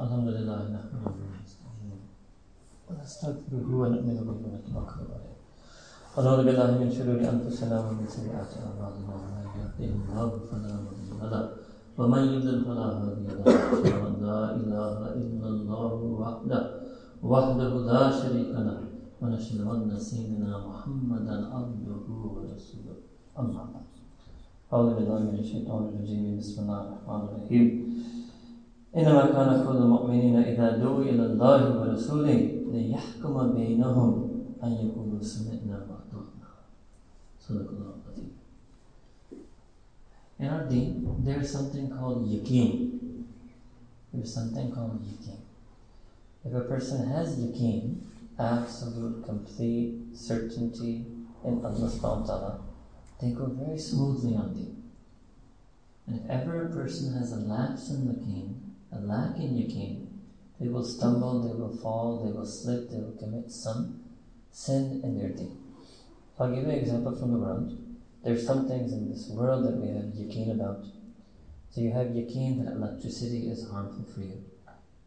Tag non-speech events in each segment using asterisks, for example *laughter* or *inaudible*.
الحمد لله نحمده ونستغفره ونؤمن به ونتوكل عليه ونعوذ بالله من شرور انفسنا ومن سيئات اعمالنا من يهده الله فلا مضل له ومن يضلل فلا هادي له اشهد لا اله الا الله وحده وحده لا شريك له ونشهد ان سيدنا محمدا عبده ورسوله اما بعد أعوذ بالله من الشيطان الرجيم بسم الله الرحمن الرحيم إنما كان قول المؤمنين إذا دعوا إلى الله ورسوله ليحكم بينهم أن يقولوا سمعنا وأطعنا صدق الله العظيم In our deen, there is something called yaqeen. There is something called yaqeen. If a person has yaqeen, absolute, complete certainty in Allah subhanahu wa ta'ala, they go very smoothly on deen. And if ever a person has a lapse in yaqeen, a lack in yaqeen, they will stumble, they will fall, they will slip, they will commit some sin in their deen. I'll give you an example from the world. There's some things in this world that we have yaqeen about. So you have yaqeen that electricity is harmful for you.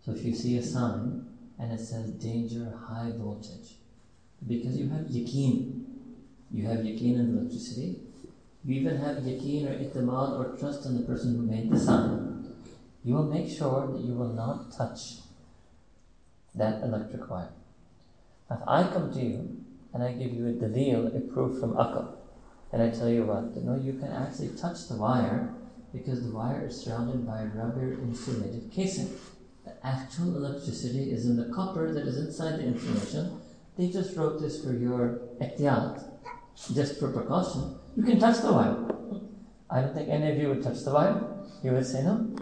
So if you see a sign and it says danger, high voltage, because you have yaqeen, you have yaqeen in electricity, you even have yaqeen or itimad or trust in the person who made the sign, you will make sure that you will not touch that electric wire. If I come to you and I give you a dalil, a proof from akal, and I tell you what, no, you can actually touch the wire because the wire is surrounded by rubber insulated casing. The actual electricity is in the copper that is inside the insulation. They just wrote this for your ihtiyat, just for precaution. You can touch the wire. I don't think any of you would touch the wire. You would say no.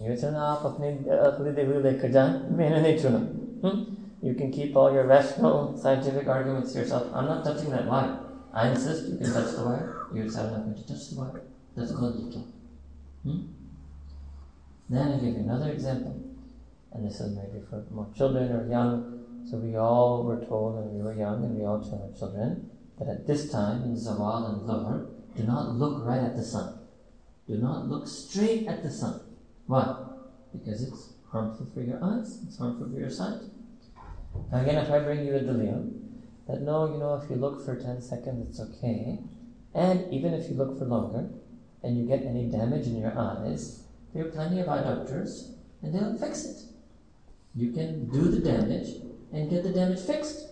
You would say no, आप अपने अकली देवी लेकर जाएं मैंने नहीं चुना Hmm? You can keep all your rational scientific arguments to yourself. I'm not touching that wire. I insist you can touch the wire. You decide I'm not going to touch the wire. That's called yaqeen. Hmm? Then I give you another example. And this is maybe for more children or young. So we all were told when we were young and we all tell our children that at this time in Zawal and Dhuhr, do not look right at the sun. Do not look straight at the sun. Why? Because it's harmful for your eyes, it's harmful for your sight. Now again, if I bring you a dalil, that no, you know, if you look for 10 seconds, it's okay. And even if you look for longer, and you get any damage in your eyes, there are plenty of eye doctors, and they'll fix it. You can do the damage and get the damage fixed.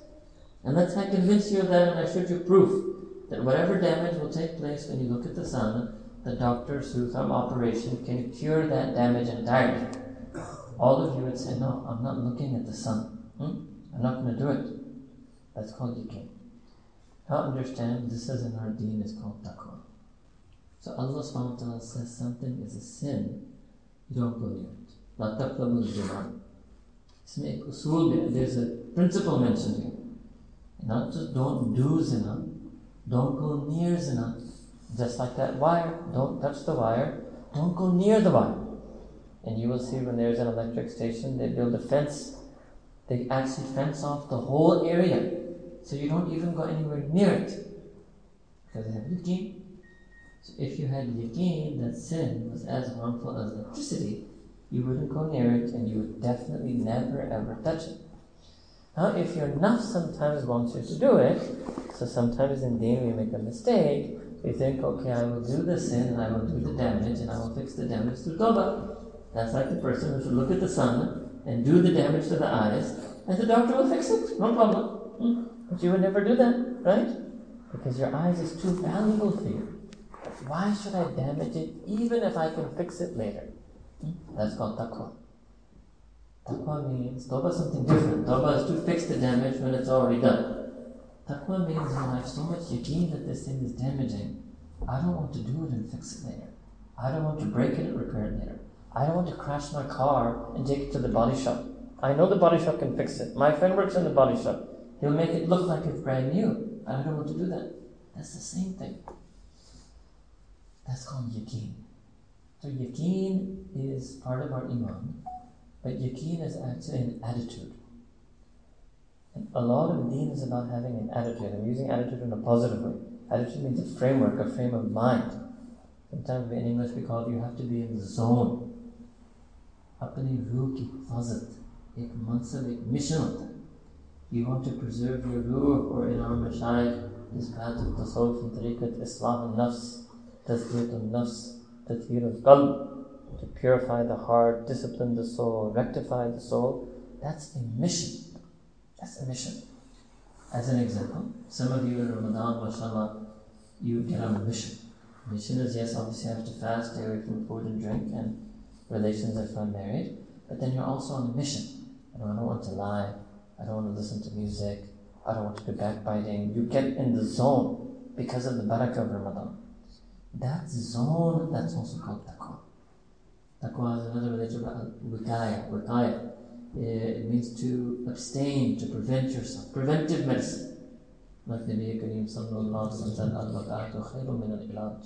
And let's I convince you of that, and I showed you proof that whatever damage will take place when you look at the sun, the doctors through some operation can cure that damage entirely. All of you would say, No, I'm not looking at the sun. Hmm? I'm not going to do it. That's called yaqeen. Now understand, this is in our deen, it's called taqwa. So Allah subhanahu wa ta'ala says something is a sin, you don't go near it. La taqlabul zuman. Isme there's a principle mentioned here. Not just don't do zina, don't go near zina, just like that wire, don't touch the wire, don't go near the wire. And you will see when there's an electric station, they build a fence. They actually fence off the whole area. So you don't even go anywhere near it. Because they have yaqeen. So if you had yaqeen that sin was as harmful as electricity, you wouldn't go near it and you would definitely never ever touch it. Now, if your nafs sometimes wants you to do it, so sometimes in deen we make a mistake, we think, okay, I will do the sin and I will do the damage and I will fix the damage through tawbah. That's like the person who should look at the sun and do the damage to the eyes, and the doctor will fix it, no problem. Hmm? But you would never do that, right? Because your eyes is too valuable for you. Why should I damage it even if I can fix it later? Hmm? That's called taqwa. Taqwa means tawbah is something different. Tawbah is to fix the damage when it's already done. Taqwa means when have so much yaqeen that this thing is damaging, I don't want to do it and fix it later. I don't want to break it and repair it later. I don't want to crash my car and take it to the body shop. I know the body shop can fix it. My friend works in the body shop. He'll make it look like it's brand new. I don't want to do that. That's the same thing. That's called yaqeen. So yaqeen is part of our iman, but yaqeen is actually an attitude And a lot of deen is about having an attitude. I'm using attitude in a positive way. Attitude means a framework, a frame of mind. Sometimes in English we call it you have to be in the zone. अपनी रूह की हिफाजत एक मनसब एक mission होता है You want to preserve your ruh or in our mashayikh this path of tasawwuf and tariqat islah al-nafs tazkiyat al-nafs tathir al-qalb to purify the heart, discipline the soul, rectify the soul that's a mission that's a mission as an example some of you in Ramadan mashallah you get on a mission mission is yes obviously you have to fast stay away from food and drink and relations if I'm married, but then you're also on a mission. I don't, I don't want to lie. I don't want to listen to music. I don't want to be backbiting. You get in the zone because of the barakah of Ramadan. That zone, that's also called taqwa. Taqwa is another religion, uh, wikaya, wikaya. It means to abstain, to prevent yourself. Preventive medicine. Like Nabi Kareem sallallahu alayhi wa sallam.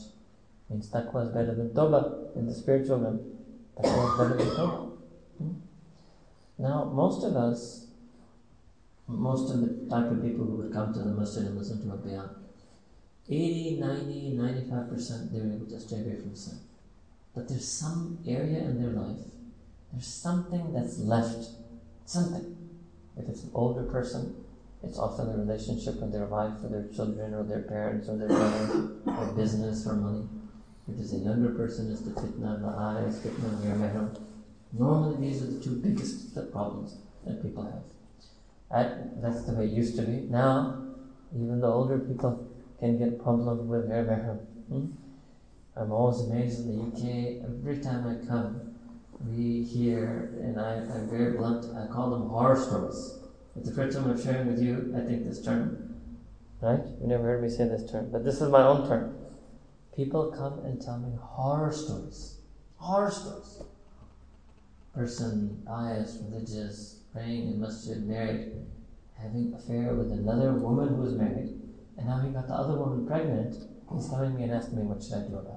Means taqwa is better than tawbah in the spiritual realm. Hmm? Now, most of us, most of the type of people who would come to the masjid and listen to a bayan, 80, 90, 95% they're able to stay away from sin. But there's some area in their life, there's something that's left. Something. If it's an older person, it's often the relationship with their wife or their children or their parents or their brothers or business or money. If it's a younger person, it's the fitna, of the eyes, fitna, your mahram. Normally, these are the two biggest problems that people have. At, that's the way it used to be. Now, even the older people can get problems with their mahram. Hmm? I'm always amazed in the UK. Every time I come, we hear, and I, I'm very blunt, I call them horror stories. It's the first time I'm sharing with you, I think, this term. Right? You never heard me say this term, but this is my own term. People come and tell me horror stories. Horror stories. Person, pious, religious, praying in masjid, married, having affair with another woman who is married, and now he got the other woman pregnant. He's coming to me and asking me, what should I do about it?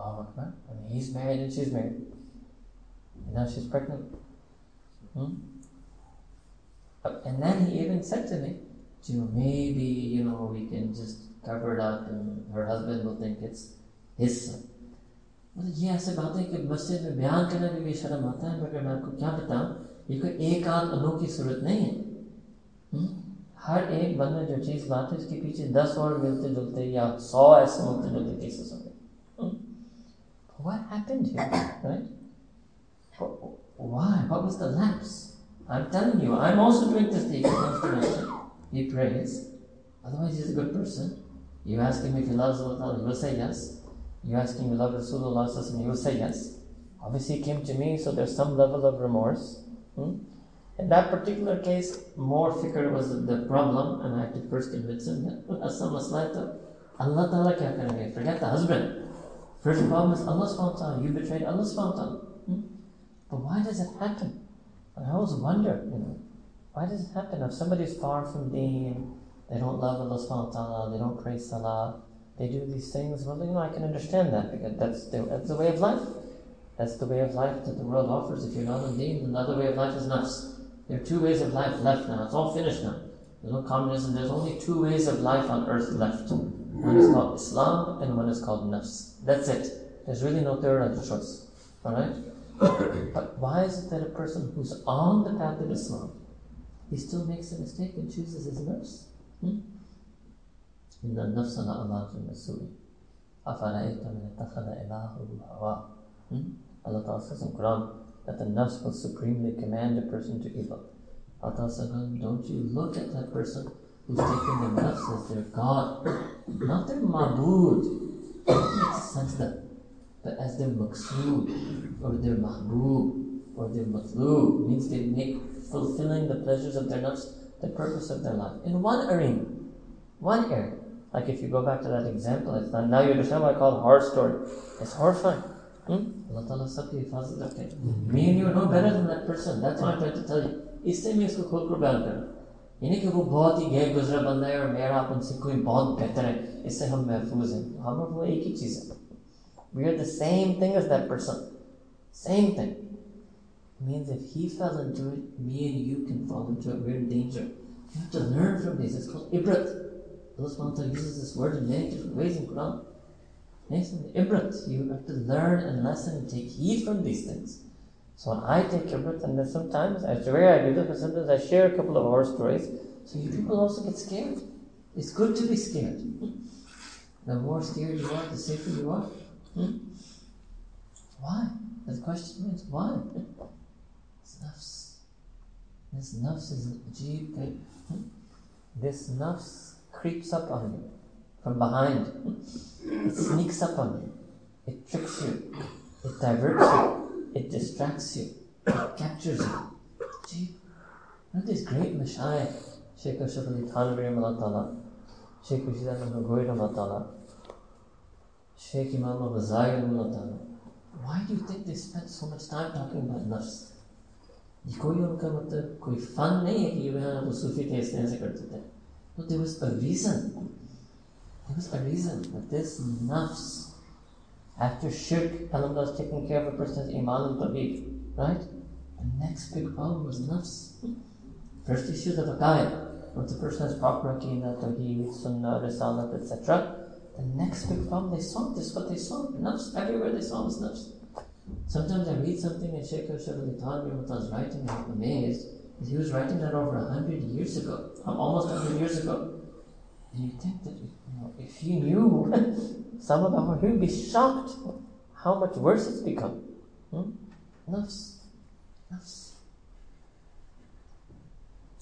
Oh, Akbar. I mean, he's married and she's married. And now she's pregnant. Hmm? And then he even said to me, maybe, you know, we can just covered up and her husband will think it's his son. मतलब ये ऐसे बात है कि मस्जिद में बयान करने में भी शर्म आता है मगर मैं आपको क्या बताऊं ये कोई एक आध अनोखी सूरत नहीं है हुँ? हर एक बंद में जो चीज़ बात है इसके पीछे दस और मिलते जुलते या सौ ऐसे मिलते जुलते केसेस होंगे what happened here, right? Why? What was the lapse? I'm telling you, I'm also doing this thing. *coughs* He prays. Otherwise, he's a good person. You ask him if he loves Allah, he will say yes. You ask him if he loves Rasulullah, he will say yes. Obviously, he came to me, so there's some level of remorse. Hmm? In that particular case, more fikr was the problem, and I had to first convince him *laughs* that Allah Ta'ala karenge? Forget the husband. First problem is Allah subhanahu. You betrayed Allah subhanahu. Hmm? But why does it happen? And I always wonder, you know, why does it happen? If somebody's far from deen, they don't love Allah ta'ala, they don't pray salah, they do these things, well, you know, I can understand that because that's the, that's the way of life. That's the way of life that the world offers. If you're not in deen, another way of life is nafs. There are two ways of life left now. It's all finished now. There's no communism. There's only two ways of life on earth left. One is called Islam and one is called nafs. That's it. There's really no third other choice. Alright? but why is it that a person who's on the path of Islam, he still makes a mistake and chooses his nafs? إن النفس لأمارة بالسوء أفرأيت من اتخذ إلهه هواه Allah Ta'ala says in Quran that the nafs will supremely command a person to evil. Allah Ta'ala says, don't you look at that person who's taken the nafs as their God, not their mabud, makes sense that, but as their maqsood, or their mahbub, or their matlub, means they make fulfilling the pleasures of their nafs the purpose of their life. In one arena, one area. Like if you go back to that example, it's not, now you understand why I call it horror story. It's horrifying. Hmm? Allah Ta'ala sabki hifazat rakhe. Me and you are no better than that person. That's what I'm trying to tell you. इससे मैं इसको खोल कर बयान करूँ यानी कि वो बहुत ही गैर गुजरा बंदा है और मेरा उनसे कोई बहुत बेहतर है इससे हम महफूज हैं हम और वो एक ही चीज़ है We are the same thing as that person. Same thing. It means if he fell into it, me and you can fall into it. We're in danger. You have to learn from this. It's called ibrat. Allah subhanahu uses this word in many different ways in Quran. Yes, ibrat. You have to learn and lesson and take heed from these things. So when I take Ibrat, and then sometimes, I swear I do this, but sometimes I share a couple of horror stories, so you people also get scared. It's good to be scared. The more scared you are, the safer you are. Hmm? Why? The question is, why? It's nafs. This nafs is ajeeb hmm? This nafs creeps up on you from behind. It sneaks up on you. It tricks you. It diverts you. It distracts you. It captures you. See, look this great Messiah, Shaykh Ashraf Ali Thanvi Shaykh Rashid Ahmad Gangohi Shaykh Imam Ghazali Ta'ala. Why do you think they spent so much time talking about nafs? ये कोई उनका मतलब कोई fun नहीं है कि ये हाँ वो सूफी थे इसलिए ऐसे कर देते तो there was a reason there was a reason this नफ्स after shirk, Allah is taking care of a person's iman and tawheed, right? The next big problem was nafs. First issues of aqaid, once a person has proper aqidah, tawheed, sunnah, risalat, etc. The next big problem they saw, this is what they saw, nafs, everywhere they saw was nafs. Sometimes I read something in Sheikh Ashraf Ali Thanvi was writing, I'm amazed. He was writing that over a hundred years ago, almost a hundred years ago. And you think that, you know, if he knew *laughs* some of our, he would be shocked how much worse it's become. Hmm? Nafs. Nafs.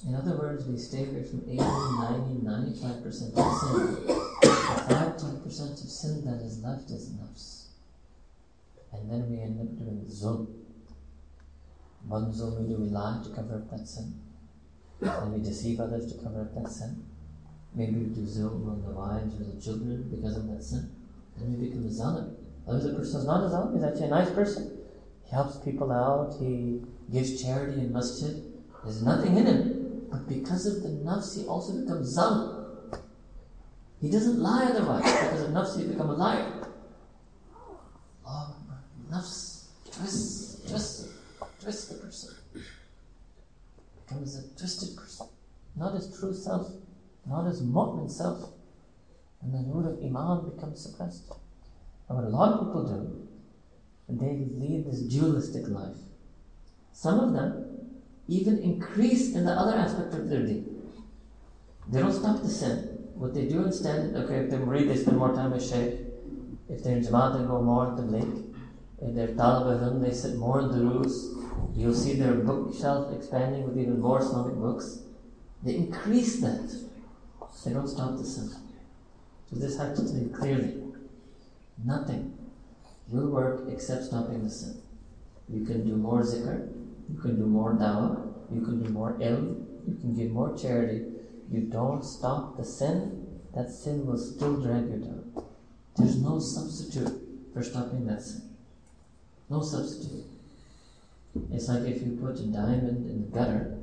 In other words, we stay away from 80, 90, 95% of sin. The 5 10% of sin that is left is nafs. And then we end up doing zulm. One zulm we do we lie to cover up that sin. And we deceive others to cover up that sin. Maybe we do zulm on the wives or the children because of that sin. Then we become a zalim. Other person is not a zalim, he's actually a nice person. He helps people out, he gives charity in masjid. There's nothing in him. But because of the nafs, he also becomes zalim. He doesn't lie otherwise. Because of nafs, he becomes a liar. Oh, nafs, twist, twist, twist the person. Becomes a twisted person. Not his true self not his mu'min self. And the nur of Iman becomes suppressed. And what a lot of people do, they lead this dualistic life. Some of them even increase in the other aspect of their deen. They don't stop the sin. What they do instead, okay, if they're they spend more time with Shaykh. If they're in Jamaat, they go more into lake. If they're Talib they sit more in the rules. You'll see their bookshelf expanding with even more Islamic books. They increase that. They don't stop the sin. So this has to be clearly. Nothing will work except stopping the sin. You can do more zikr, you can do more dawah, you can do more ilm, you can give more charity. You don't stop the sin, that sin will still drag you down. There's no substitute for stopping that sin. No substitute. It's like if you put a diamond in the gutter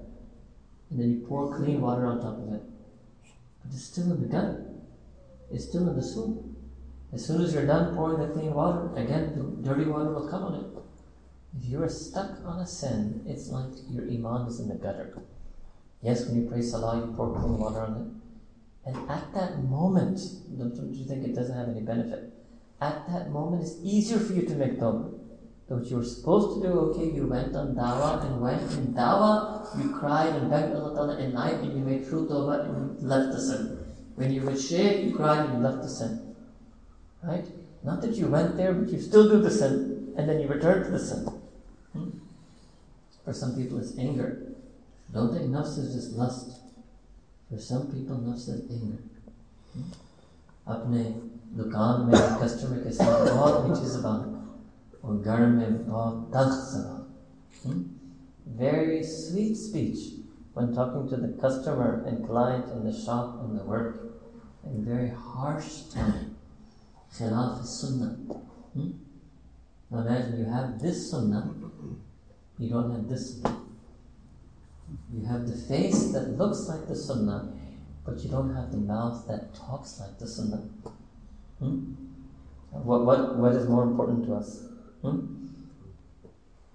and then you pour clean water on top of it. But it's still in the gut. It's still in the soup. As soon as you're done pouring the clean water, again the dirty water will come on it. If you are stuck on a sin, it's like your iman is in the gutter. Yes, when you pray salah, you pour clean water on it. And at that moment, don't you think it doesn't have any benefit? At that moment, it's easier for you to make tawbah. What you were supposed to do, okay, you went on dawah and went in dawah, you cried and begged Allah Ta'ala at night and you made true tawbah and left the sin. When you were shaykh, you cried and you left the sin. Right? Not that you went there, but you still do the sin and then you return to the sin. Hmm? For some people, it's anger. Don't think nafs is just lust. For some people, nafs is anger. Hmm? अपने दुकान में customer के साथ बहुत मीठी जबान और घर में बहुत तल्ख Very sweet speech when talking to the customer and client in the shop and the work, and very harsh tone. Khilaf sunnah. Hmm? Now imagine you have this sunnah, you don't have this sunnah. You have the face that looks like the sunnah, but you don't have the mouth that talks like the sunnah. Hmm? What, what, what is more important to us? Hmm?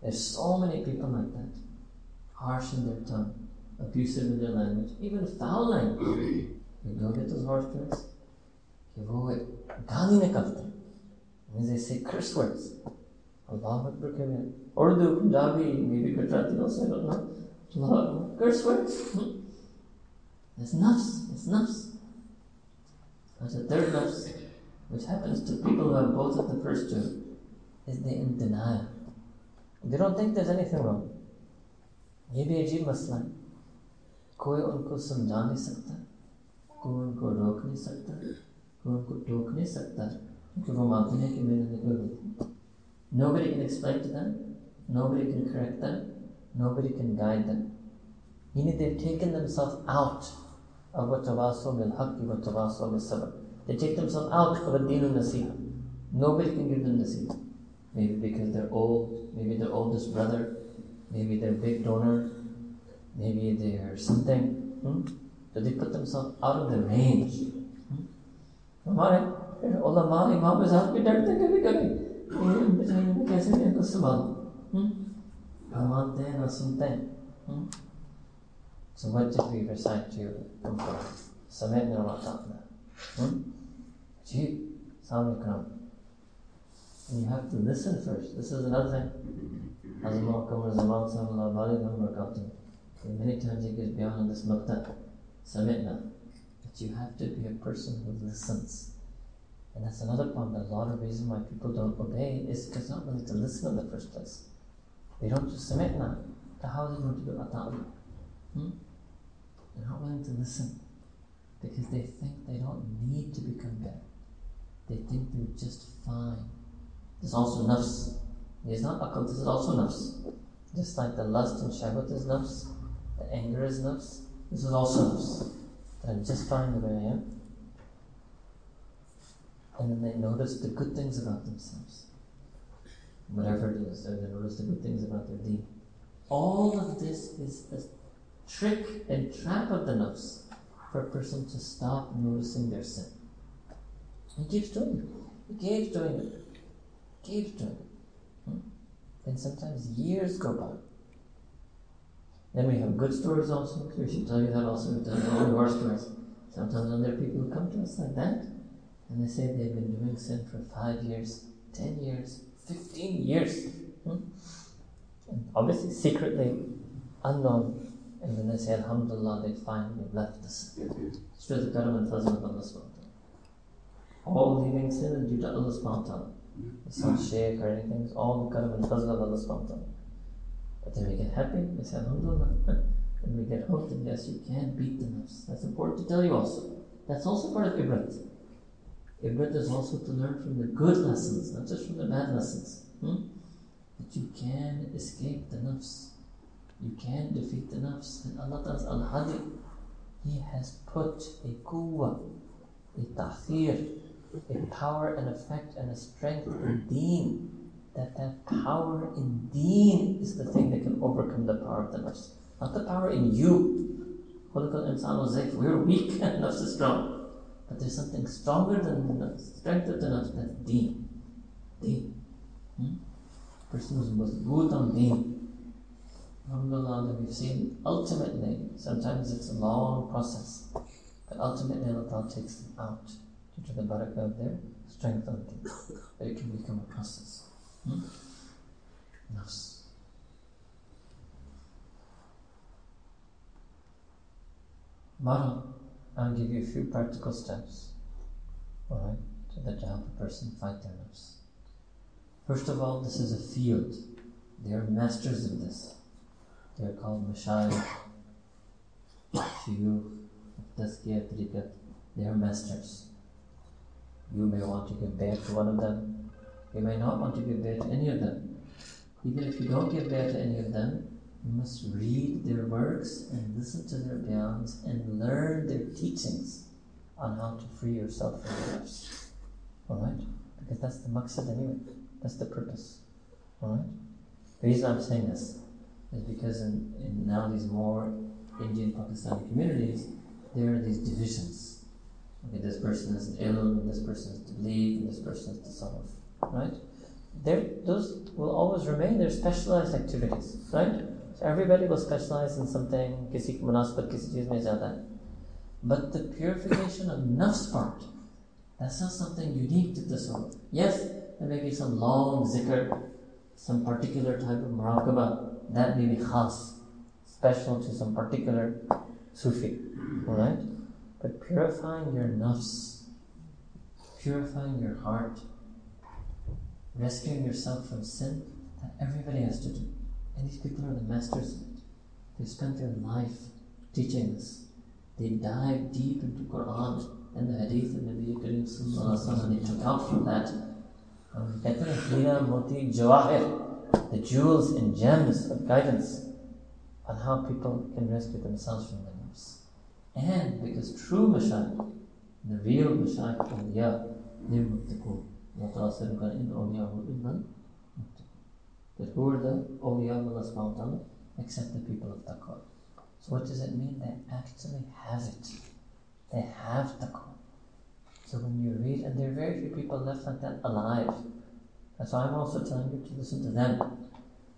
There's so many people like that. Harsh in their tongue, abusive in their language, even foul language. *laughs* You go get those harsh words. कि वो गाली निकलते means they say curse words. Allah Akbar Urdu, Punjabi, maybe Gujarati also, I don't know. A lot of curse words. Hmm? *laughs* It's nafs, it's nafs. There's a third nafs, which happens to people who have both of the first two, is they in denial. They don't think there's anything wrong. ये भी अजीब मसला है कोई उनको समझा नहीं सकता कोई उनको रोक नहीं सकता कोई उनको टोक नहीं सकता क्योंकि वो मानते हैं कि मेरे अंदर कोई गलती Nobody can explain to them, nobody can correct them, nobody can guide them. Meaning they've taken themselves out of what tawasaw bil haqqi wa tawasaw bil sabr. They take themselves out of a deen nasiha. Nobody can give them nasiha. Maybe because they're old, maybe their oldest brother, maybe their big donor, maybe they're something. Hmm? The diktatams are of the range. हमारे ओलमा इमाम के साथ भी डरते कभी कभी इनमें कैसे नहीं तो सवाल मानते हैं ना सुनते हैं So what did we recite to you compare? Samedna wa You have to listen first. This is another thing. Hazrat Muhammad Zaman sallallahu alayhi wa sallam Many times he gives beyond this maktab. Samitna, that you have to be a person who listens. And that's another point. A lot of reason why people don't obey is because they're not willing to listen in the first place. They don't do samitna. So how are they going to do ata'na? Hmm? They're not willing to listen because they think they don't need to become better. They think they're just fine. There's also nafs. It's not akal, this is also nafs. Just like the lust and shahwat is nafs, the anger is nafs, this is. That I'm just fine the way I am. And then they notice the good things about themselves. Whatever it is, they notice the good things about their deen. All of this is a trick and trap of the nafs for a person to stop noticing their sin. He keeps doing it. He keeps doing it. Keeps doing it. Hmm? And sometimes years go by. Then we have good stories also. We should tell you that also. We tell you all horror stories. Sometimes when there are people who come to us like that, and they say they've been doing sin for five years, ten years, fifteen years. Hmm? Obviously secretly, unknown. And when they say Alhamdulillah, they finally left the sin. It's the karam and of Allah subhanahu. All leaving sin is due to Allah subhanahu. It's not shirk or anything, it's all the karam and of Allah subhanahu. But then we get happy, we say Alhamdulillah. *laughs* and we get hooked, and yes, you can beat the nafs. That's important to tell you also. That's also part of Ibrat. Ibrat is also to learn from the good lessons, not just from the bad lessons. Hmm? That you can escape the nafs. You can defeat the nafs. And Allah Ta'ala Al Hadi, He has put a quwwah, a ta'thir, a power and effect and a strength in deen that that power indeed is the thing that can overcome the power of the nafs. Not the power in you. We're weak *laughs* and nafs is strong. But there's something stronger than the nafs, strength of the nafs, that's deen. Deen. Hmm? Person who's on deen. Alhamdulillah, we've seen ultimately, sometimes it's a long process, but ultimately Allah takes them out due to the barakah of their strength on deen. But it can become a process. Mm-hmm. Nafs. Mara, I'll give you a few practical steps, alright, that to help a person fight their nafs. First of all, this is a field. They are masters of this. They are called mashayikh, shuyukh, tazkiyah, tariqat. They are masters. You may want to give bayat to one of them. You may not want to give bayat to any of them. Even if you don't give bayat to any of them, you must read their works and listen to their bayans and learn their teachings on how to free yourself from the nafs. Alright? Because that's the maqsad anyway. That's the purpose. Alright? The reason I'm saying this is because in, in now these more Indian Pakistani communities, there are these divisions. Okay, this person is ilm, and this person is tabligh, and this person is tasawwuf right? They're, those will always remain their specialized activities, right? So everybody will specialize in something, kisi munasbat kisi cheez mein zyada. But the purification of nafs part, that's not something unique to this world. Yes, there may be some long zikr, some particular type of muraqabah, that may be khas, special to some particular sufi, alright? But purifying your nafs, purifying your heart, rescuing yourself from sin, that everybody has to do. And these people are the masters of it. They've spent their life teaching this. They dive deep into Quran and the Hadith of Nabi Kareem Sallallahu and they took out from that Moti, Jawahir, the jewels and gems of guidance on how people can rescue themselves from the nafs. And because true Mashayikh, the real Mashayikh awliya, they're muttaqoon. Allah Ta'ala said, in awliyahu ilman That who are the awliya of Allah subhanahu wa ta'ala? Except the people of taqwa. So what does it mean? They actually have it. They have taqwa. So when you read, and there are very few people left like that alive. That's why I'm also telling you to listen to them.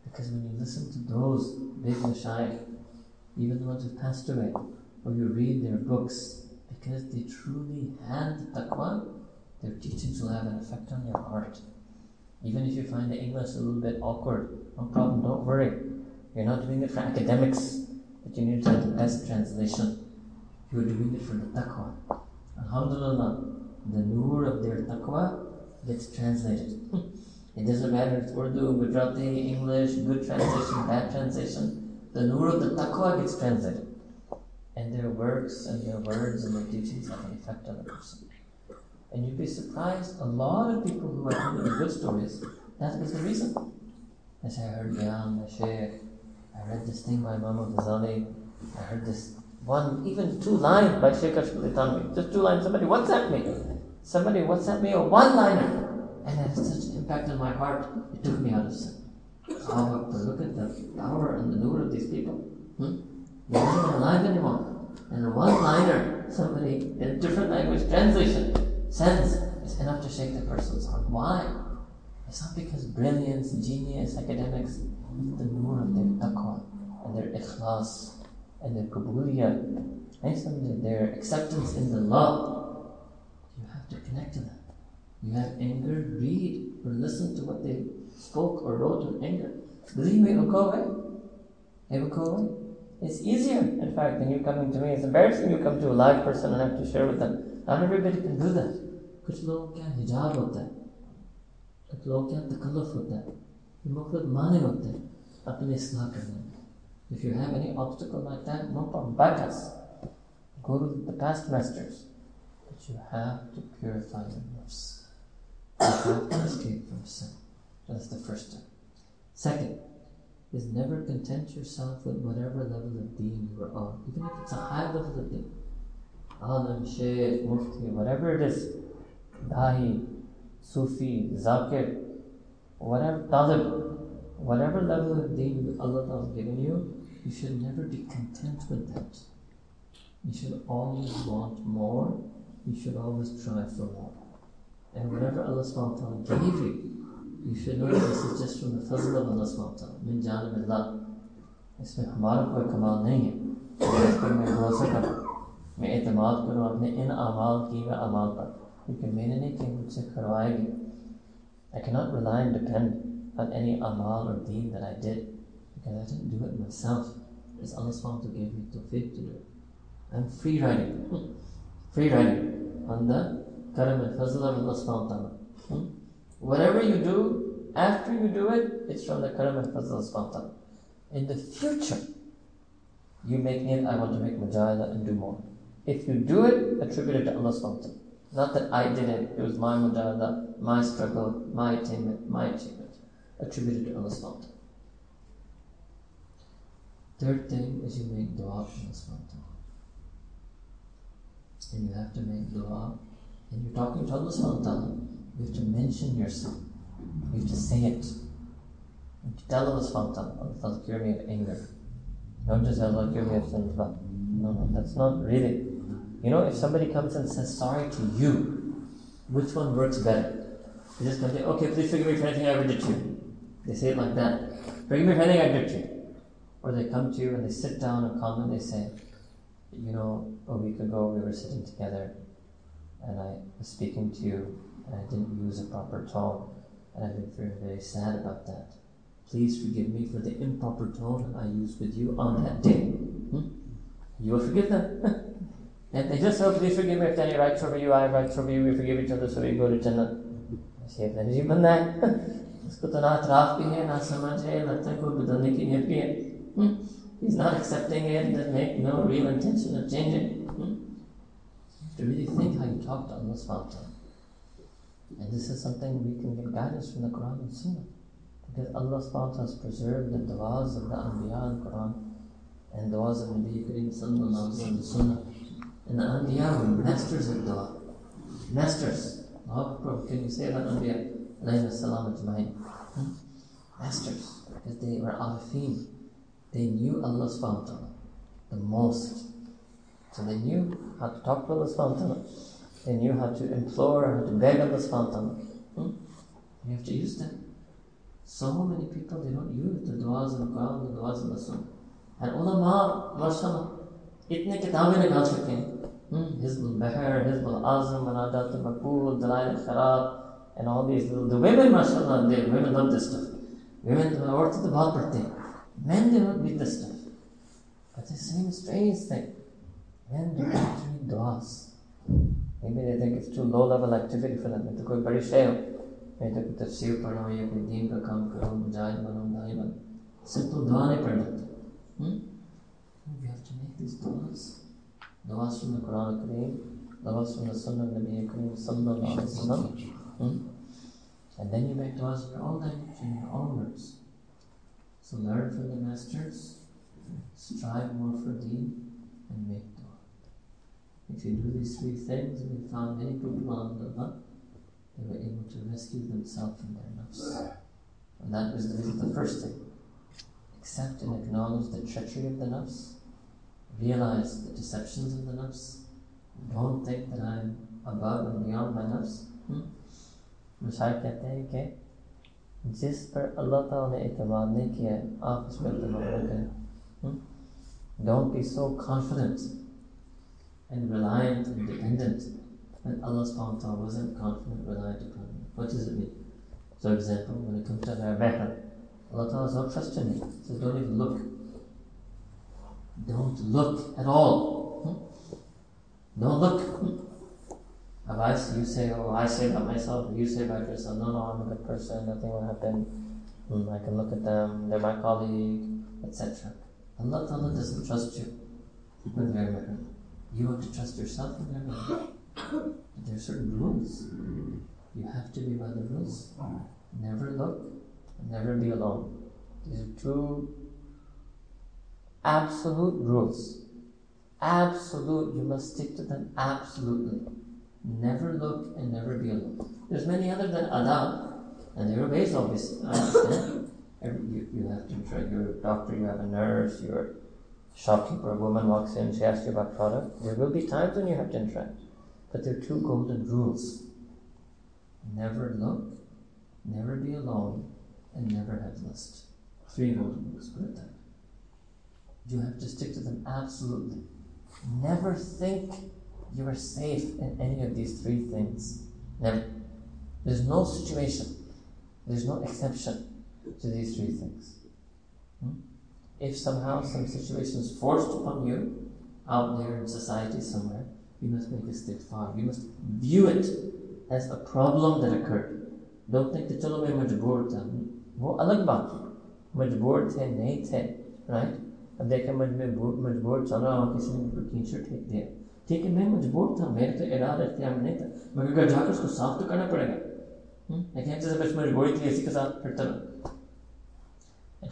Because when you listen to those big mashayikh, even the ones who passed away, or you read their books, because they truly had taqwa, their teachings will have an effect on your heart. Even if you find the English a little bit awkward, no problem, don't worry. You're not doing it for academics, but you need to have the best translation. You're doing it for the taqwa. Alhamdulillah, the nur of their taqwa gets translated. *laughs* it doesn't matter if it's Urdu, Gujarati, English, good translation, bad translation. The nur of the taqwa gets translated. And their works and their words and their teachings have an effect on the person. And you'd be surprised, a lot of people who are telling good stories, that is the reason. They say, I heard Bayan, the Shaykh, I read this thing by Imam Ghazali, I heard this one, even two lines by Sheikh Ashraf Ali Thanvi. Just two lines. Somebody WhatsApp me. Somebody WhatsApp me a one liner. And it had such an impact on my heart, it took me out of sin. Oh, but look at the power and the nur of these people. Hmm? They're not alive anymore. And a one liner, somebody in a different language translation sends is enough to shake the person's heart. Why? It's not because brilliance, genius, academics, the nur of their taqwa and their ikhlas and their qabuliyah, their acceptance in the law, you have to connect to them. You have anger, read or listen to what they spoke or wrote with anger. Believe me, it will go away. It will go away. It's easier, in fact, than you coming to me. It's embarrassing you come to a live person and have to share with them. Not everybody can do that. कुछ लोगों क्या हिजाब होता है कुछ लोगों क्या तकल्लुफ होता है मुख्तलिफ माने होते हैं अपने इसलाह करने में if you have any obstacle like that, no problem. Back us. Go to the past masters. But you have to purify your nafs. You have to escape from sin. That's the first step. Second is never content yourself with whatever level of deen you are on, even if it's a high level of deen. Alim, Shaykh, Mufti, whatever it is, Dahi, Sufi, Zakir, whatever, Talib, whatever level of deen Allah has given you, you should never be content with that. You should always want more. You should always try for more. And whatever Allah subhanahu wa gave you, you should know this is just from the fazl of Allah subhanahu wa ta'ala. Min janib Allah. इसमें हमारा कोई कमाल नहीं है इस पर मैं भरोसा करूँ मैं एतमाद करूँ अपने इन अमाल की व अमाल पर क्योंकि मैंने नहीं कि मुझसे करवाएगी I cannot rely and depend on any amal or deen that I did because I didn't do it myself. It's Allah subhanahu to give me tawfiq to do it. I'm free riding. free riding on the karam and fazl of Allah subhanahu wa ta'ala. Whatever you do, after you do it, it's from the karam and fazl of In the future, you make it, I want to make mujahada and do more. If you do it, attribute it to Allah subhanahu. Not that I did it, it was my mujahada, my struggle, my attainment, my achievement. Attribute it to Allah subhanahu. Third thing is you make dua mountain. And you have to make dua. And you're talking to Allah subhanahu You have to mention your sin. You have to say it. Tell subhanahu Allah cure me of anger. Don't just me of sins, but no, no, that's not really. You know, if somebody comes and says sorry to you, which one works better? You just come say, okay, please forgive me for anything I ever did to you. They say it like that. Forgive me for anything I did to you. Or they come to you and they sit down and and they say, you know, a week ago we were sitting together and I was speaking to you and I didn't use a proper tone and I've been very, very sad about that. Please forgive me for the improper tone I used with you on that day. Hmm? You will forgive them. *laughs* and they just say, please forgive me if any rights over you, I have rights over you, we forgive each other so we go to Jannah. *laughs* Sheikh ने जी बंदा है उसको तो ना अतराफ भी है ना समझ है लगता है कोई बदलने की नीयत भी है He's not accepting it, that make no real intention of changing. Hmm? You have to really think how you talk to Allah subhanahu wa ta'ala. And this is something we can get guidance from the Quran and Sunnah. Because Allah subhanahu has preserved the du'as of the Anbiya in Quran and du'as of Nabi Kareem sallallahu the Sunnah. And the Anbiya were masters of dua. Masters. Allah can you say that Anbiya? Alayhi salam ajma'in. Hmm? Masters. Because they were arifin. They knew Allah ta'ala the most. So they knew how to talk to Allah ta'ala. They you have to implore, how to beg Allah this phantom. Hmm? ta'ala. You have to use them. So many people, they don't use the du'as in the Quran, the du'as in the Sunnah. And ulama, mashallah, itne kitabein nikal sakte hain. Hmm? Hizbul Bahr, Hizbul Azam, Manadat al-Maqul, Dalail al-Khayrat, and all these little, the women, mashallah, they, women love this stuff. Women, औरतें तो the पढ़ते हैं. Men, they don't read this stuff. But the same strange thing. Men don't read du'as. Maybe they think it's too low level activity for them. तो कोई बड़ी शय हो मैं तो कोई तफसीर पढ़ो या कोई दीन का काम करो मुजाहिद बनो दाई बनो सिंपल दुआ नहीं पढ़ लेते We have to make these duas. Duas from the Quran Kareem, duas from the Sunnah of Nabi Kareem Sallallahu Alaihi Wasallam. Hmm? And then you make duas in your own language, in your own words. So learn from the masters, strive more for deen, and make dua. If you do these three things, we found many people on the they were able to rescue themselves from their nafs. And that was the, the first thing. Accept and acknowledge the treachery of the nafs. Realize the deceptions of the nafs. Don't think that I'm above and beyond my nafs. मिसाल कहते हैं कि जिस पर अल्लाह ताला ने एतमाद नहीं किया है आप उस पर एतमाद करें Don't be so confident and reliant and dependent and Allah wa ta'ala wasn't confident, reliant upon him. What does it mean? So, example, when it comes to our better, Allah ta'ala is not trusting me. He says, don't even look. Don't look at all. Hmm? Don't look. Hmm? Otherwise, you say, oh, I say about myself, you say about yourself, no, no, I'm a good person, nothing will happen. Hmm, I can look at them, they're my colleague, etc. Allah Ta'ala doesn't trust you with mirror. You have to trust yourself with their mirror. There are certain rules. You have to be by the rules. Never look, never be alone. These are two absolute rules. Absolute, you must stick to them absolutely. Never look and never be alone. There's many other than adab, and are ways obviously. Uh, Understand. You, you have to try, you're a doctor, you have a nurse, you're shopkeeper, a woman walks in, she asks you about product. There will be times when you have to interact. But there are two golden rules never look, never be alone, and never have lust. Three golden rules, put it You have to stick to them absolutely. Never think you are safe in any of these three things. Never. There's no situation, there's no exception to these three things. Hmm? If somehow some situation is forced upon you out there in society somewhere, you must make a istighfar. You must view it as a problem that occurred. Don't think that चलो मैं मजबूर था वो अलग बात है मजबूर थे नहीं थे राइट अब देखें मजबूर मजबूर चल रहा हूँ किसी ने मुझको टी शर्ट फेंक दिया ठीक है मैं मजबूर था मेरे तो इरादा इख्तियार नहीं था मगर घर जाकर उसको साफ तो करना पड़ेगा लेकिन जैसे बस मजबूरी थी इसी के साथ फिरता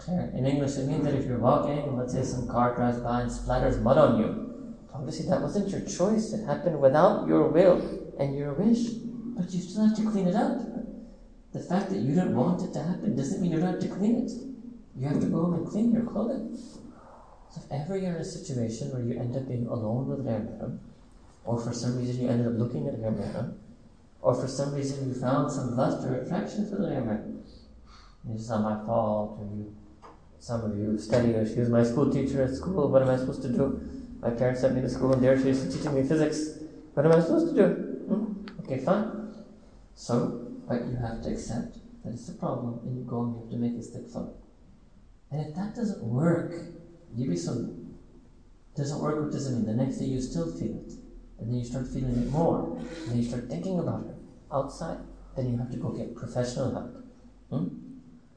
in English, it means that if you're walking, let's say some car drives by and splatters mud on you, Obviously, that wasn't your choice. It happened without your will and your wish. But you still have to clean it up. The fact that you don't want it to happen doesn't mean you don't have to clean it. You have to go home and clean your clothing. So if ever you're in a situation where you end up being alone with Ghayr or for some reason you ended up looking at Ghayr or for some reason you found some lust or attraction for Ghayr it's not my fault, or you, some of you study, or she was my school teacher at school, what am I supposed to do? My parents sent me to school and there she teaching me physics. What am I supposed to do? Hmm? Okay, fine. So, but you have to accept that it's a problem and you go and you have to make istighfar. And if that doesn't work, you be so doesn't work, what does it mean? The next day you still feel it. And then you start feeling it more. And then you start thinking about it outside. Then you have to go get professional help. Hmm?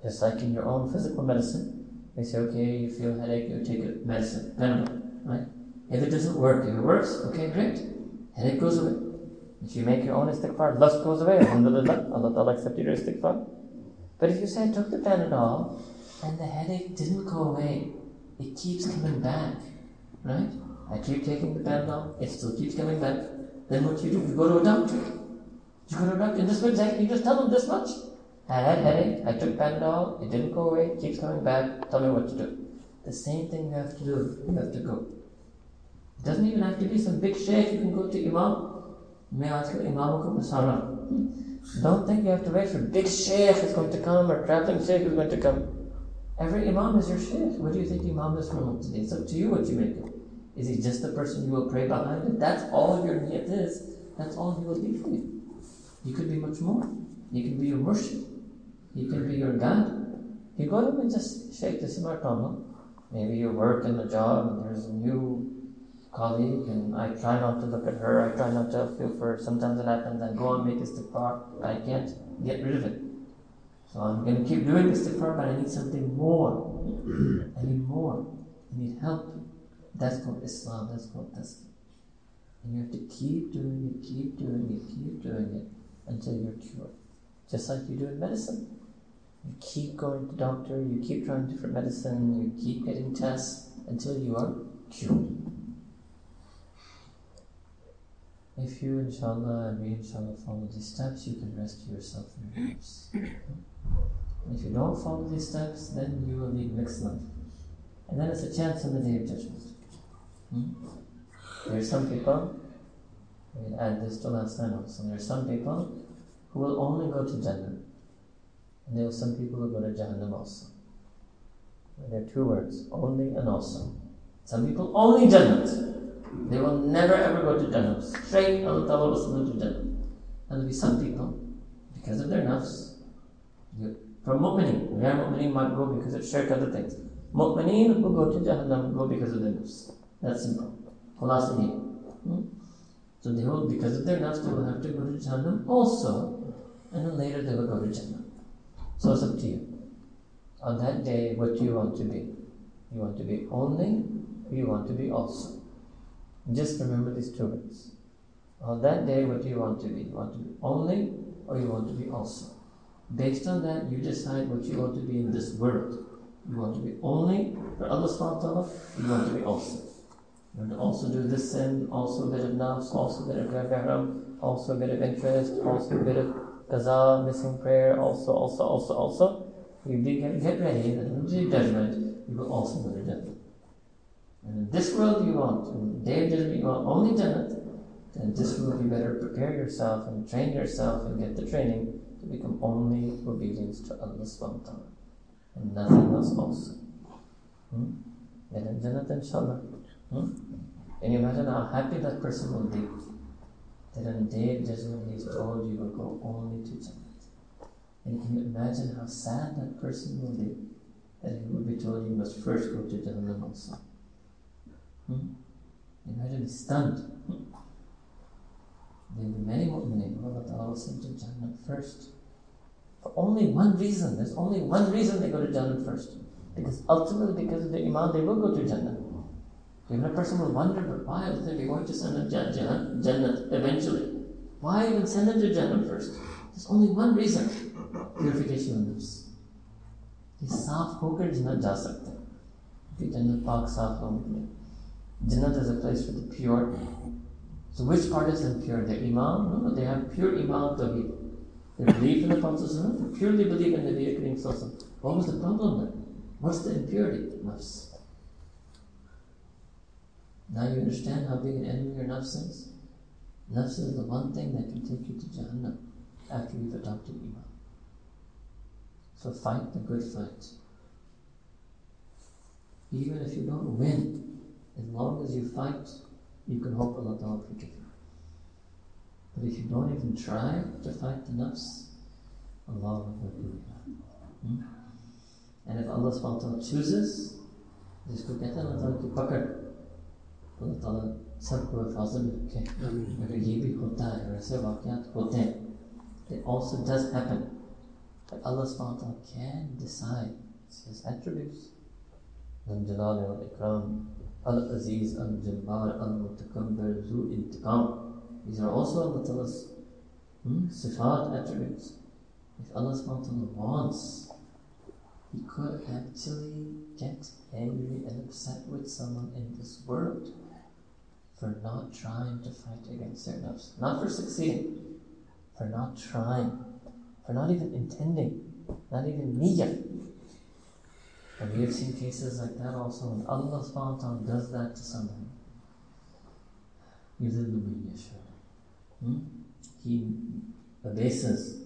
Just like in your own physical medicine, they say, okay, you feel headache, you take a medicine, Panadol, right? If it doesn't work, if it works, okay, great. Headache goes away. If you make your own istighfar, lust goes away, alhamdulillah, *laughs* Allah Ta'ala accepted your istighfar. But if you say, I took the Panadol, and the headache didn't go away, it keeps coming back, right? I keep taking the Panadol, it still keeps coming back. Then what do you do? You go to a doctor. You go to a doctor, and this way exactly, you just tell them this much. I had headache, I took Panadol, it didn't go away, keeps coming back, tell me what to do. The same thing you have to do, you have to go. It doesn't even have to be some big sheikh, you can go to Imam. May I ask Imam Don't think you have to wait for big sheikh is going to come or traveling sheikh is going to come. Every Imam is your sheikh. What do you think Imam is for today? It's up to you what you make it. Is he just the person you will pray behind? If that's all your niyat is, that's all he will be for you. You could be much more. You can be your murshid. You can be your God. You go to and just shake, this is my problem. Maybe you work in a job and there's a new colleague and I try not to look at her, I try not to feel for her. Sometimes it happens, I go and make istighfar, but I can't get rid of it. So I'm going to keep doing istighfar, but I need something more. I need more. I need help. That's called Islam, that's called tasbih. And you have to keep doing it, keep doing it, keep doing it until you're cured. Just like you do in medicine. You keep going to the doctor, you keep trying different medicine, you keep getting tests until you are cured. If you, inshallah, and we, inshallah, follow these steps, you can rescue yourself from your lives. If you don't follow these steps, then you will lead mixed life. And then it's a chance on the day of judgment. Hmm? There are some people, we'll add this to last time also, there are some people who will only go to Jannah. And there are some people who go to Jahannam also. There are two words, only and also. Some people only Jannah. They will never ever go to Jannah. Straight Allah Ta'ala will send to Jannah. And there will be some people, because of their nafs, from mu'mineen, where mu'mineen might go because of shirk, other things. Mu'mineen will go to Jahannam, go because of their nafs. That's simple. Hmm? So they will, because of their nafs, they will have to go to Jahannam also, and then later they will go to Jannah. So it's up to you. On that day, what do you want to be? You want to be only, or you want to be also? Just remember these two words. On that day, what do you want to be? You want to be only, or you want to be also? Based on that, you decide what you want to be in this world. You want to be only for Allah subhanahu wa ta'ala, you want to be also. You want to also do this sin, also a bit of nafs, also a bit of haram, also a bit of interest, also a bit of qaza, missing prayer, also, also, also, also. You be, get, ready that in the judgment, you will also go to Jannah. And in this world you want, in the day of judgment you want only Jannah, then this world you better prepare yourself and train yourself and get the training to become only obedience to Allah subhanahu wa ta'ala. And nothing else also. Hmm? Then in Jannah inshallah. Hmm? You imagine how happy that person will be? That on day of judgment he is told you will go only to Jannah. And can you imagine how sad that person will be? That he will be told you must first go to Jannah also. Hmm? Imagine he's stunned. Hmm? There will be many mu'mineen who Allah Ta'ala will send to Jannah first. For only one reason. There's only one reason they go to Jannah first. Because ultimately, because of their iman, they will go to Jannah. Even a person will wonder, but why else are they going to send him to Jannah, eventually? Why even send him to Jannah first? There's only one reason purification of nafs. ये साफ होकर जन्नत जा सकते हैं Jannah. जन्नत पाक साफ होने के लिए जन्नत is So which part is impure? The iman? No, no, they have pure iman tawheed. They believe in the Prophet they purely believe in the Nabi Kareem What was the problem then? What's the impurity? Nafs. Now you understand how big an enemy your nafs is? Nafs is the one thing that can take you to Jahannam after you've adopted Iman. So fight the good fight. Even if you don't win, as long as you fight, you can hope Allah will forgive you. But if you don't even try to fight the nafs, Allah will forgive you. Hmm? And if Allah subhanahu wa ta'ala chooses, जिसको कहते हैं अल्लाह ताला की पकड़ खुदा ताला सबको हिफाजत रखे अगर ये भी होता है वैसे वाक़ात होते हैं it also does happen that Allah subhanahu wa ta'ala can decide his attributes. Al Jalal al Ikram Al Aziz Al Jabbar Al Mutakabbir Zu Intiqam. These are also Allah Ta'ala's hmm, sifat attributes. If Allah subhanahu wa ta'ala wants he could actually get angry and upset with someone in this world for not trying to fight against their nafs, not for succeeding, for not trying, for not even intending, not even niyyah. And we have seen cases like that also when Allah subhanahu wa ta'ala does that to somebody. Hmm? He abases.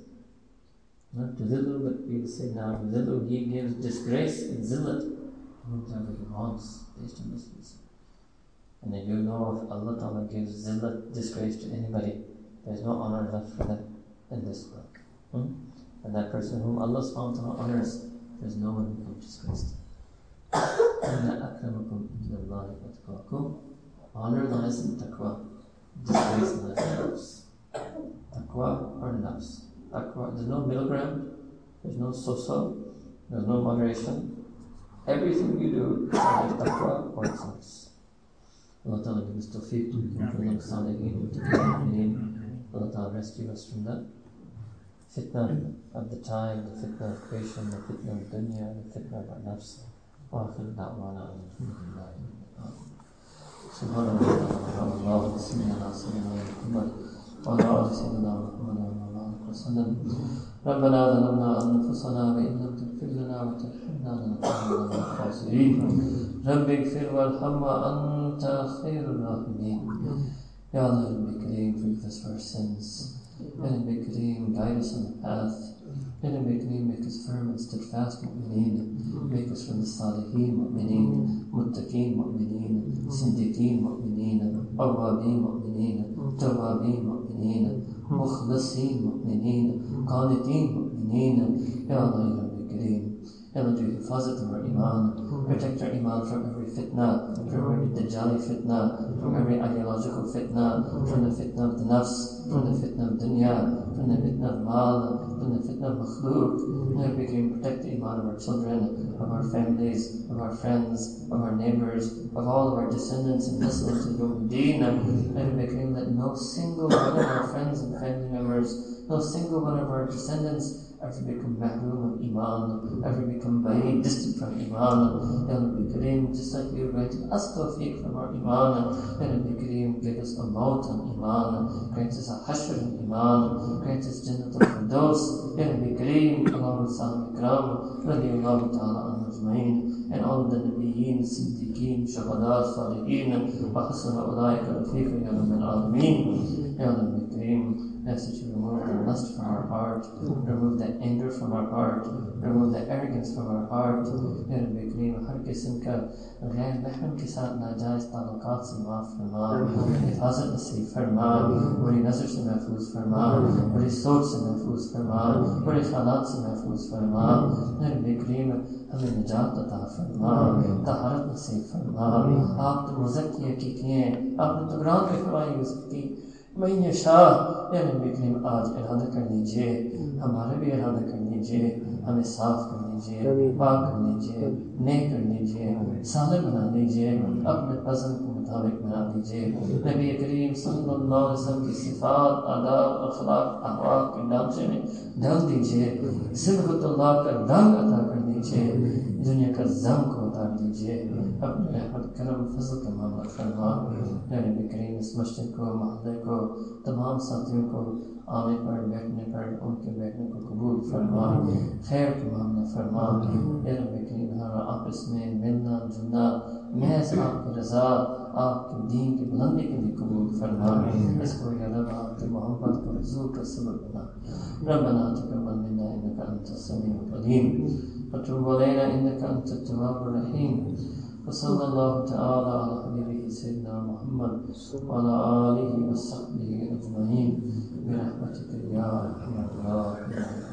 Not Yudhillu, but we will say now he gives disgrace and zillat whomsoever he wants based on this reason. And then you know if Allah Ta'ala gives zillat, disgrace to anybody, there's no honor left for them in this world. Hmm? And that person whom Allah subhanahu wa ta'ala honors, there's no one who can disgrace them. Honor lies in taqwa. Disgrace lies in nafs. Taqwa or nafs. Taqwa, there's no middle ground. There's no so-so. There's no moderation. Everything you do is either taqwa or it's nafs. Allah Ta'ala give us tawfiq to become from the salihin, to become Allah Ta'ala rescue us from that fitna of the time, the fitna of creation, the fitna of dunya, the fitna of our nafs. وآخر دعوانا أن الحمد لله سبحان الله الحمد لله بسم الله على سيدنا محمد وعلى آل سيدنا محمد وعلى آله وسلم ربنا ظلمنا أنفسنا وإن لم تغفر لنا وترحمنا لنكونن من الخاسرين رب اغفر وارحم وأنت خير الراحمين. يا الله Rabbi Kareem forgive us for our sins. Ya Rabbi Kareem guide us on the path. Ya Rabbi كريم make us firm and steadfast مؤمنين. make us from the صالحين مؤمنين متقين مؤمنين صديقين مؤمنين أوابين مؤمنين توابين مؤمنين مخلصين مؤمنين قانتين مؤمنين. يا الله يا رب كريم Do hifazat of our iman. Protect our iman from every fitna, from every dajjali fitna, from every ideological fitna, from the fitna of the nafs, from the fitna of dunya, from the fitna of mal, from the fitna of makhluk. May we can protect the iman of our children, of our families, of our friends, of our neighbors, of all of our descendants and Muslims in Yom May we can let no single one of our friends and family members, no single one of our descendants ever become mahroom of Iman, ever become very distant from Iman. Ya Rabbi Kareem, just like you granted us tawfiq from our Iman. Ya Rabbi Kareem, give us a maut on Iman, grant us a hashr on Iman, grant us Jannat al-Firdaus. Ya Rabbi Kareem, along with Salam Ikram, radiallahu ta'ala an ajma'in, and all of the Nabiyeen, Siddiqeen, Shuhada, Salihin, wa hasana ulaika rafiqa ya Rabbi al-Alameen. Ya Rabbi Kareem, That you remove the lust from our heart, remove the anger from our heart, remove the arrogance from our heart. یا رب کریم ہر قسم کا غیر محرم کے ساتھ ناجائز تعلقات سے معاف فرما حفاظت نصیب فرما بری نظر سے محفوظ فرما بری سوچ سے محفوظ فرما بڑے خیالات سے محفوظ فرما یا رب کریم ہمیں نجات عطا فرما طہارت نصیب فرما آپ تو مزک کیا کہ ہیں آپ نے تو گران میں فرمائی ہو سکتی میں یہ شاہ یعنی کریم آج ارادہ کر لیجیے ہمارے بھی ارادہ کر لیجیے ہمیں صاف کر لیجیے پاک کر لیجیے نیک کر لیجیے صالح بنا لیجیے اپنے پسند کے مطابق بنا لیجیے۔ نبی کریم صلی اللہ علیہ وسلم کی صفات آداب اخلاق احواق کے ڈانچے میں ڈال دیجیے۔ صبح اللہ کا رنگ عطا کر دیجیے۔ دنیا کا زم کو عطا دیجیے اپنے ہر کرم فضل تمام فرما۔ میں نبی کریم اس مشرق کو محلے کو تمام ساتھیوں کو آنے پر بیٹھنے پر ان کے بیٹھنے کو قبول فرما۔ خیر کے معاملہ فرما۔ نبی کریم ہر آپس میں ملنا جلنا محض آپ کی رضا آپ کے دین کی بلندی کے لیے قبول فرما۔ اس کو یا رب آپ کی محبت کو حضور کا سبب بنا۔ ربنا تقبل منا انك انت السميع العليم وتب علينا إنك أنت التواب الرحيم. وصلى الله تعالى على حبيبه سيدنا محمد وعلى آله وصحبه أجمعين. برحمتك يا أرحم الراحمين.